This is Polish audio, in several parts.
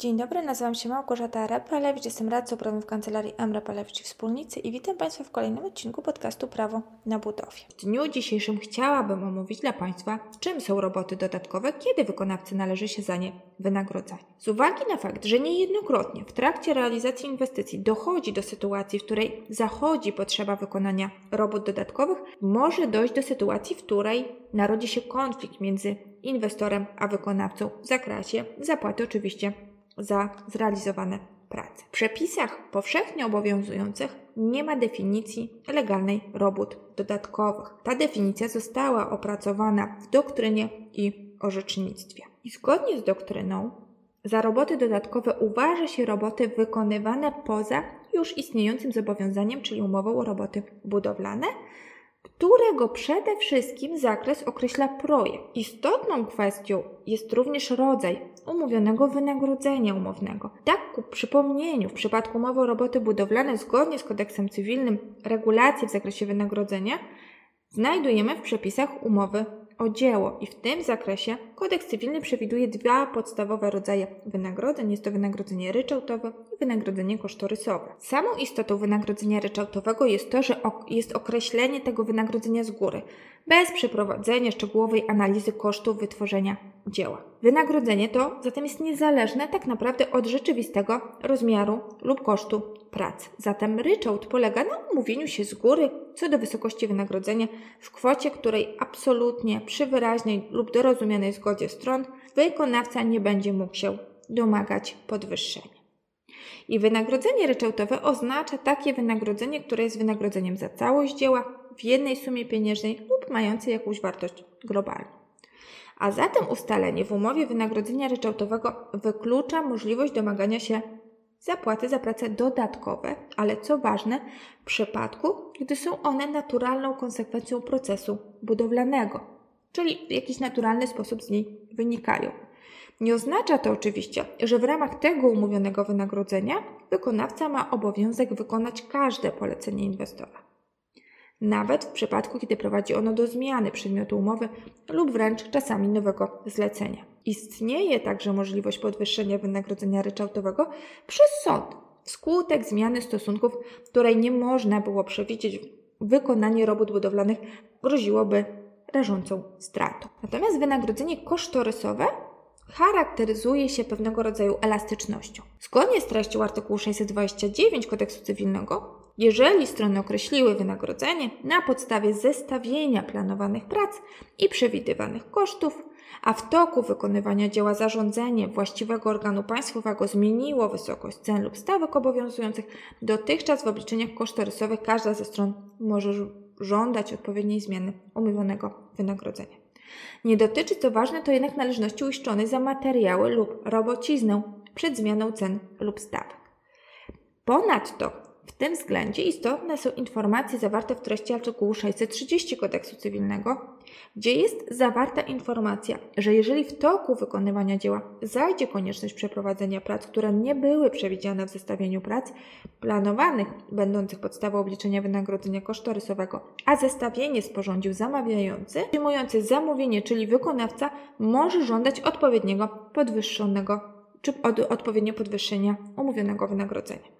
Dzień dobry, nazywam się Małgorzata Repalewicz, jestem radcą prawnym w kancelarii M. Repalewicz i Wspólnicy i witam Państwa w kolejnym odcinku podcastu Prawo na budowie. W dniu dzisiejszym chciałabym omówić dla Państwa, czym są roboty dodatkowe, kiedy wykonawcy należy się za nie wynagrodzać. Z uwagi na fakt, że niejednokrotnie w trakcie realizacji inwestycji dochodzi do sytuacji, w której zachodzi potrzeba wykonania robót dodatkowych, może dojść do sytuacji, w której narodzi się konflikt między inwestorem a wykonawcą w zakresie zapłaty oczywiście za zrealizowane prace. W przepisach powszechnie obowiązujących nie ma definicji legalnej robót dodatkowych. Ta definicja została opracowana w doktrynie i orzecznictwie. I zgodnie z doktryną za roboty dodatkowe uważa się roboty wykonywane poza już istniejącym zobowiązaniem, czyli umową o roboty budowlane, którego przede wszystkim zakres określa projekt. Istotną kwestią jest również rodzaj umówionego wynagrodzenia umownego. Tak, ku przypomnieniu, w przypadku umowy o roboty budowlane zgodnie z kodeksem cywilnym regulacje w zakresie wynagrodzenia znajdujemy w przepisach umowy o dzieło i w tym zakresie kodeks cywilny przewiduje dwa podstawowe rodzaje wynagrodzeń. Jest to wynagrodzenie ryczałtowe i wynagrodzenie kosztorysowe. Samą istotą wynagrodzenia ryczałtowego jest to, że jest określenie tego wynagrodzenia z góry, bez przeprowadzenia szczegółowej analizy kosztów wytworzenia dzieła. Wynagrodzenie to zatem jest niezależne tak naprawdę od rzeczywistego rozmiaru lub kosztu pracy. Zatem ryczałt polega na umówieniu się z góry co do wysokości wynagrodzenia w kwocie, której absolutnie przy wyraźnej lub dorozumianej zgodzie stron wykonawca nie będzie mógł się domagać podwyższenia. I wynagrodzenie ryczałtowe oznacza takie wynagrodzenie, które jest wynagrodzeniem za całość dzieła w jednej sumie pieniężnej lub mającej jakąś wartość globalną. A zatem ustalenie w umowie wynagrodzenia ryczałtowego wyklucza możliwość domagania się zapłaty za prace dodatkowe, ale co ważne, w przypadku, gdy są one naturalną konsekwencją procesu budowlanego, czyli w jakiś naturalny sposób z niej wynikają. Nie oznacza to oczywiście, że w ramach tego umówionego wynagrodzenia wykonawca ma obowiązek wykonać każde polecenie inwestora nawet w przypadku, kiedy prowadzi ono do zmiany przedmiotu umowy lub wręcz czasami nowego zlecenia. Istnieje także możliwość podwyższenia wynagrodzenia ryczałtowego przez sąd wskutek zmiany stosunków, której nie można było przewidzieć. Wykonanie robót budowlanych groziłoby rażącą stratą. Natomiast wynagrodzenie kosztorysowe charakteryzuje się pewnego rodzaju elastycznością. Zgodnie z treścią artykułu 629 kodeksu cywilnego jeżeli strony określiły wynagrodzenie na podstawie zestawienia planowanych prac i przewidywanych kosztów, a w toku wykonywania dzieła zarządzenie właściwego organu państwowego zmieniło wysokość cen lub stawek obowiązujących, dotychczas w obliczeniach kosztorysowych każda ze stron może żądać odpowiedniej zmiany umówionego wynagrodzenia. Nie dotyczy, ważne, to jednak należności uiszczonej za materiały lub robociznę przed zmianą cen lub stawek. Ponadto w tym względzie istotne są informacje zawarte w treści artykułu 630 kodeksu cywilnego, gdzie jest zawarta informacja, że jeżeli w toku wykonywania dzieła zajdzie konieczność przeprowadzenia prac, które nie były przewidziane w zestawieniu prac planowanych, będących podstawą obliczenia wynagrodzenia kosztorysowego, a zestawienie sporządził zamawiający, przyjmujący zamówienie, czyli wykonawca, może żądać odpowiedniego podwyższonego czy od, odpowiednio podwyższenia umówionego wynagrodzenia.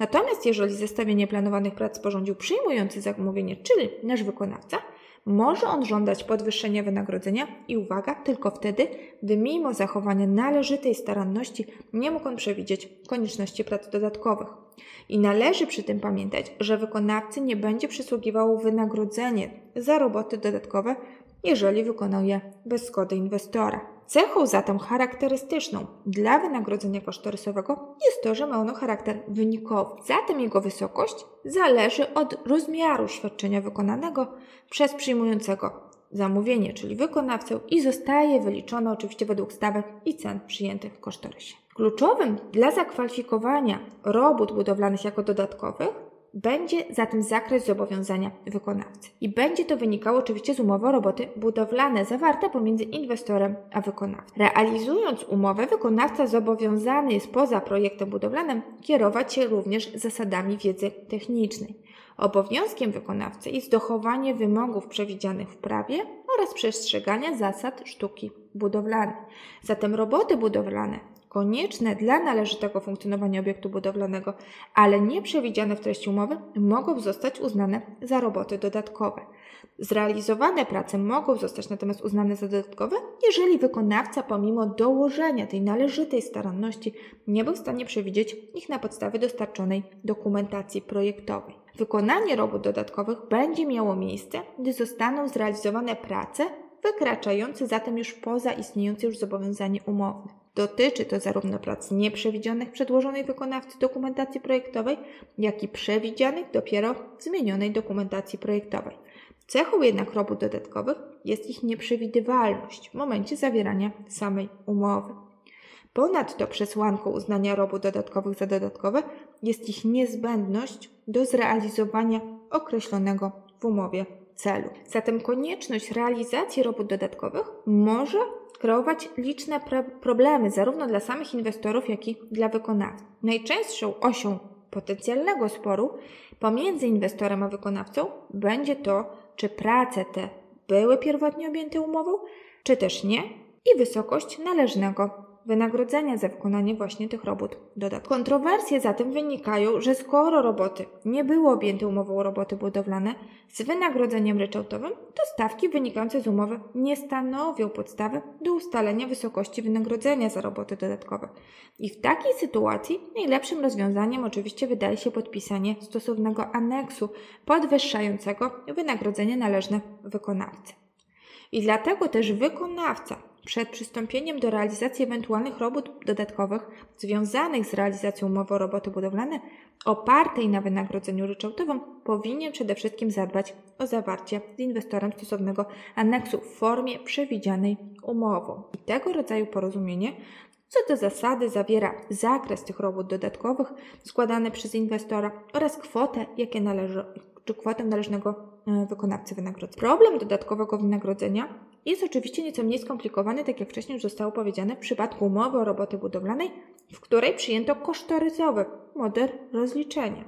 Natomiast jeżeli zestawienie planowanych prac sporządził przyjmujący zamówienie, czyli nasz wykonawca, może on żądać podwyższenia wynagrodzenia i uwaga, tylko wtedy, gdy mimo zachowania należytej staranności nie mógł on przewidzieć konieczności prac dodatkowych. I należy przy tym pamiętać, że wykonawcy nie będzie przysługiwało wynagrodzenie za roboty dodatkowe, jeżeli wykonał je bez zgody inwestora. Cechą zatem charakterystyczną dla wynagrodzenia kosztorysowego jest to, że ma ono charakter wynikowy. Zatem jego wysokość zależy od rozmiaru świadczenia wykonanego przez przyjmującego zamówienie, czyli wykonawcę i zostaje wyliczone oczywiście według stawek i cen przyjętych w kosztorysie. Kluczowym dla zakwalifikowania robót budowlanych jako dodatkowych będzie zatem zakres zobowiązania wykonawcy. I będzie to wynikało oczywiście z umowy o roboty budowlane zawarte pomiędzy inwestorem a wykonawcą. Realizując umowę, wykonawca zobowiązany jest poza projektem budowlanym kierować się również zasadami wiedzy technicznej. Obowiązkiem wykonawcy jest dochowanie wymogów przewidzianych w prawie oraz przestrzegania zasad sztuki budowlanej. Zatem roboty budowlane konieczne dla należytego funkcjonowania obiektu budowlanego, ale nie przewidziane w treści umowy, mogą zostać uznane za roboty dodatkowe. Zrealizowane prace mogą zostać natomiast uznane za dodatkowe, jeżeli wykonawca pomimo dołożenia tej należytej staranności nie był w stanie przewidzieć ich na podstawie dostarczonej dokumentacji projektowej. Wykonanie robót dodatkowych będzie miało miejsce, gdy zostaną zrealizowane prace wykraczające zatem już poza istniejące już zobowiązanie umowne. Dotyczy to zarówno prac nieprzewidzianych przedłożonej wykonawcy dokumentacji projektowej, jak i przewidzianych dopiero w zmienionej dokumentacji projektowej. Cechą jednak robót dodatkowych jest ich nieprzewidywalność w momencie zawierania samej umowy. Ponadto przesłanką uznania robót dodatkowych za dodatkowe jest ich niezbędność do zrealizowania określonego w umowie celu. Zatem konieczność realizacji robót dodatkowych może kreować liczne problemy zarówno dla samych inwestorów, jak i dla wykonawców. Najczęstszą osią potencjalnego sporu pomiędzy inwestorem a wykonawcą będzie to, czy prace te były pierwotnie objęte umową, czy też nie, i wysokość należnego wynagrodzenia za wykonanie właśnie tych robót dodatkowych. Kontrowersje zatem wynikają, że skoro roboty nie były objęte umową roboty budowlane z wynagrodzeniem ryczałtowym, to stawki wynikające z umowy nie stanowią podstawy do ustalenia wysokości wynagrodzenia za roboty dodatkowe. I w takiej sytuacji najlepszym rozwiązaniem oczywiście wydaje się podpisanie stosownego aneksu podwyższającego wynagrodzenie należne wykonawcy. I dlatego też wykonawca przed przystąpieniem do realizacji ewentualnych robót dodatkowych związanych z realizacją umowy o roboty budowlane opartej na wynagrodzeniu ryczałtowym powinien przede wszystkim zadbać o zawarcie z inwestorem stosownego aneksu w formie przewidzianej umową. I tego rodzaju porozumienie co do zasady zawiera zakres tych robót dodatkowych składane przez inwestora oraz kwotę, jakie należy, czy kwotę należnego e, wykonawcy wynagrodzenia. Problem dodatkowego wynagrodzenia jest oczywiście nieco mniej skomplikowany, tak jak wcześniej już zostało powiedziane, w przypadku umowy o roboty budowlanej, w której przyjęto kosztorysowy model rozliczenia.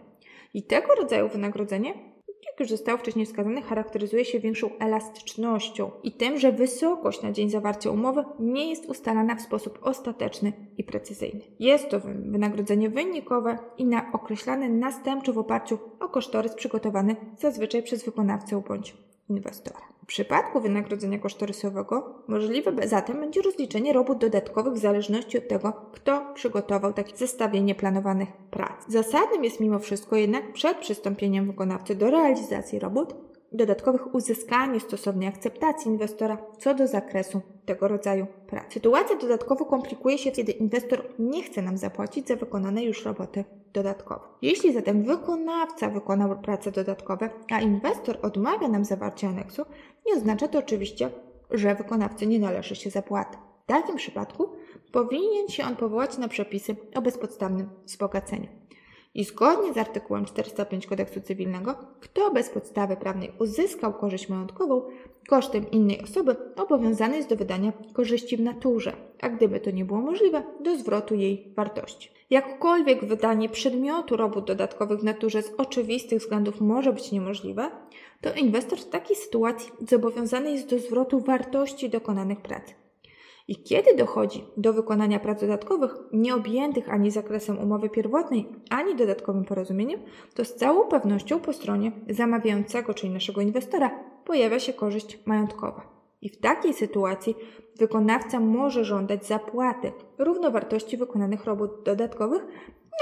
I tego rodzaju wynagrodzenie jak już zostało wcześniej wskazane, charakteryzuje się większą elastycznością i tym, że wysokość na dzień zawarcia umowy nie jest ustalana w sposób ostateczny i precyzyjny. Jest to wynagrodzenie wynikowe i na określane następczo w oparciu o kosztorys przygotowany zazwyczaj przez wykonawcę bądź inwestora. W przypadku wynagrodzenia kosztorysowego możliwe zatem będzie rozliczenie robót dodatkowych w zależności od tego, kto przygotował takie zestawienie planowanych prac. Zasadnym jest mimo wszystko jednak przed przystąpieniem wykonawcy do realizacji robót dodatkowych uzyskanie stosownej akceptacji inwestora co do zakresu tego rodzaju prac. Sytuacja dodatkowo komplikuje się, kiedy inwestor nie chce nam zapłacić za wykonane już roboty dodatkowe. Jeśli zatem wykonawca wykonał prace dodatkowe, a inwestor odmawia nam zawarcia aneksu, nie oznacza to oczywiście, że wykonawcy nie należy się zapłata. W takim przypadku powinien się on powołać na przepisy o bezpodstawnym wzbogaceniu. I zgodnie z artykułem 405 kodeksu cywilnego, kto bez podstawy prawnej uzyskał korzyść majątkową kosztem innej osoby, obowiązany jest do wydania korzyści w naturze, a gdyby to nie było możliwe, do zwrotu jej wartości. Jakkolwiek wydanie przedmiotu robót dodatkowych w naturze z oczywistych względów może być niemożliwe, to inwestor w takiej sytuacji zobowiązany jest do zwrotu wartości dokonanych prac. I kiedy dochodzi do wykonania prac dodatkowych, nieobjętych ani zakresem umowy pierwotnej, ani dodatkowym porozumieniem, to z całą pewnością po stronie zamawiającego, czyli naszego inwestora, pojawia się korzyść majątkowa. I w takiej sytuacji wykonawca może żądać zapłaty równowartości wykonanych robót dodatkowych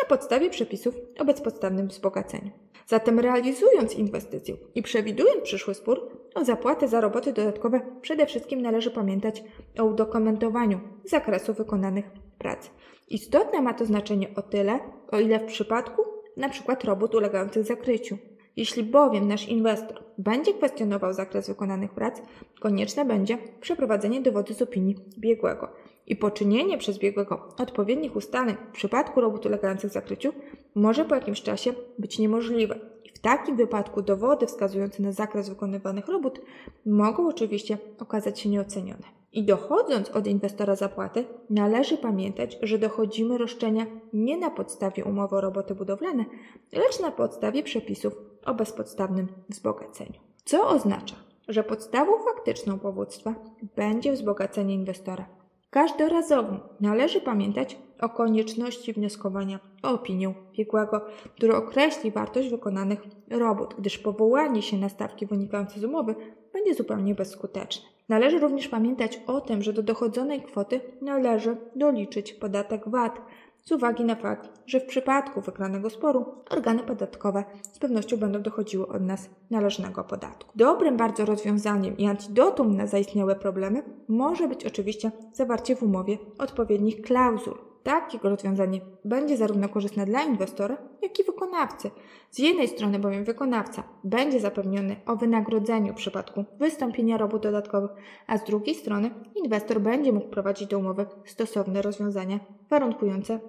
na podstawie przepisów o bezpodstawnym wzbogaceniu. Zatem realizując inwestycję i przewidując przyszły spór o zapłatę za roboty dodatkowe, przede wszystkim należy pamiętać o udokumentowaniu zakresu wykonanych prac. Istotne ma to znaczenie o tyle, o ile w przypadku np. robót ulegających zakryciu. Jeśli bowiem nasz inwestor będzie kwestionował zakres wykonanych prac, konieczne będzie przeprowadzenie dowodu z opinii biegłego i poczynienie przez biegłego odpowiednich ustaleń w przypadku robót ulegających zakryciu może po jakimś czasie być niemożliwe. W takim wypadku dowody wskazujące na zakres wykonywanych robót mogą oczywiście okazać się nieocenione. I dochodząc od inwestora zapłaty, należy pamiętać, że dochodzimy roszczenia nie na podstawie umowy o roboty budowlane, lecz na podstawie przepisów o bezpodstawnym wzbogaceniu. Co oznacza, że podstawą faktyczną powództwa będzie wzbogacenie inwestora Każdorazowo należy pamiętać o konieczności wnioskowania o opinię biegłego, który określi wartość wykonanych robót, gdyż powołanie się na stawki wynikające z umowy będzie zupełnie bezskuteczne. Należy również pamiętać o tym, że do dochodzonej kwoty należy doliczyć podatek VAT, z uwagi na fakt, że w przypadku wygranego sporu organy podatkowe z pewnością będą dochodziły od nas należnego podatku. Dobrym bardzo rozwiązaniem i antidotum na zaistniałe problemy może być oczywiście zawarcie w umowie odpowiednich klauzul. Takie rozwiązanie będzie zarówno korzystne dla inwestora, jak i wykonawcy. Z jednej strony bowiem wykonawca będzie zapewniony o wynagrodzeniu w przypadku wystąpienia robót dodatkowych, a z drugiej strony inwestor będzie mógł prowadzić do umowy stosowne rozwiązania warunkujące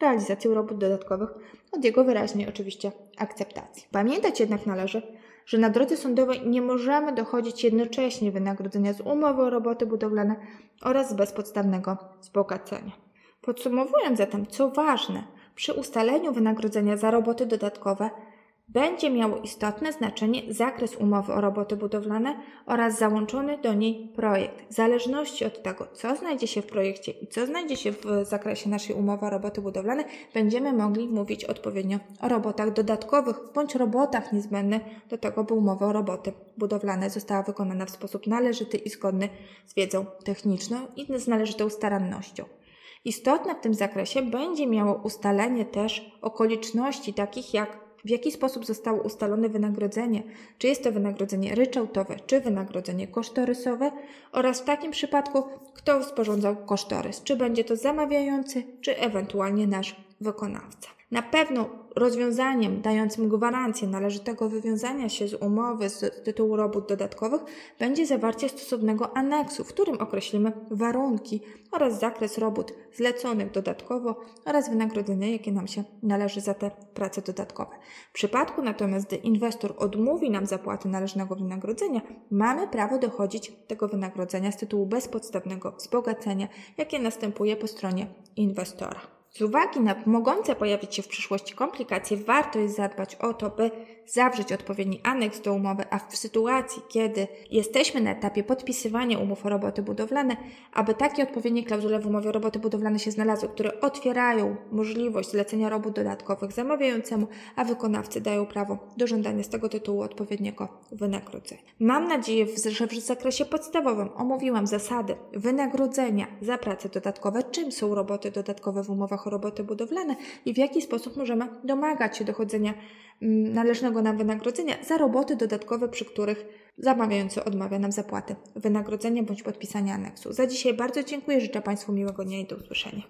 realizację robót dodatkowych od jego wyraźnej oczywiście akceptacji. Pamiętać jednak należy, że na drodze sądowej nie możemy dochodzić jednocześnie wynagrodzenia z umowy o roboty budowlane oraz z bezpodstawnego wzbogacenia. Podsumowując zatem, co ważne, przy ustaleniu wynagrodzenia za roboty dodatkowe będzie miało istotne znaczenie zakres umowy o roboty budowlane oraz załączony do niej projekt. W zależności od tego, co znajdzie się w projekcie i co znajdzie się w zakresie naszej umowy o roboty budowlane, będziemy mogli mówić odpowiednio o robotach dodatkowych bądź robotach niezbędnych do tego, by umowa o roboty budowlane została wykonana w sposób należyty i zgodny z wiedzą techniczną i z należytą starannością. Istotne w tym zakresie będzie miało ustalenie też okoliczności takich jak w jaki sposób zostało ustalone wynagrodzenie, czy jest to wynagrodzenie ryczałtowe, czy wynagrodzenie kosztorysowe oraz w takim przypadku, kto sporządzał kosztorys, czy będzie to zamawiający, czy ewentualnie nasz wykonawca. Na pewno rozwiązaniem dającym gwarancję należytego wywiązania się z umowy z tytułu robót dodatkowych będzie zawarcie stosownego aneksu, w którym określimy warunki oraz zakres robót zleconych dodatkowo oraz wynagrodzenia, jakie nam się należy za te prace dodatkowe. W przypadku natomiast, gdy inwestor odmówi nam zapłaty należnego wynagrodzenia, mamy prawo dochodzić tego wynagrodzenia z tytułu bezpodstawnego wzbogacenia, jakie następuje po stronie inwestora. Z uwagi na mogące pojawić się w przyszłości komplikacje, warto jest zadbać o to, by zawrzeć odpowiedni aneks do umowy, a w sytuacji, kiedy jesteśmy na etapie podpisywania umów o roboty budowlane, aby takie odpowiednie klauzule w umowie o roboty budowlane się znalazły, które otwierają możliwość zlecenia robót dodatkowych zamawiającemu, a wykonawcy dają prawo do żądania z tego tytułu odpowiedniego wynagrodzenia. Mam nadzieję, że w zakresie podstawowym omówiłam zasady wynagrodzenia za prace dodatkowe, czym są roboty dodatkowe w umowach o roboty budowlane i w jaki sposób możemy domagać się dochodzenia mm, należnego nam wynagrodzenia za roboty dodatkowe, przy których zamawiający odmawia nam zapłaty wynagrodzenia bądź podpisania aneksu. Za dzisiaj bardzo dziękuję, życzę Państwu miłego dnia i do usłyszenia.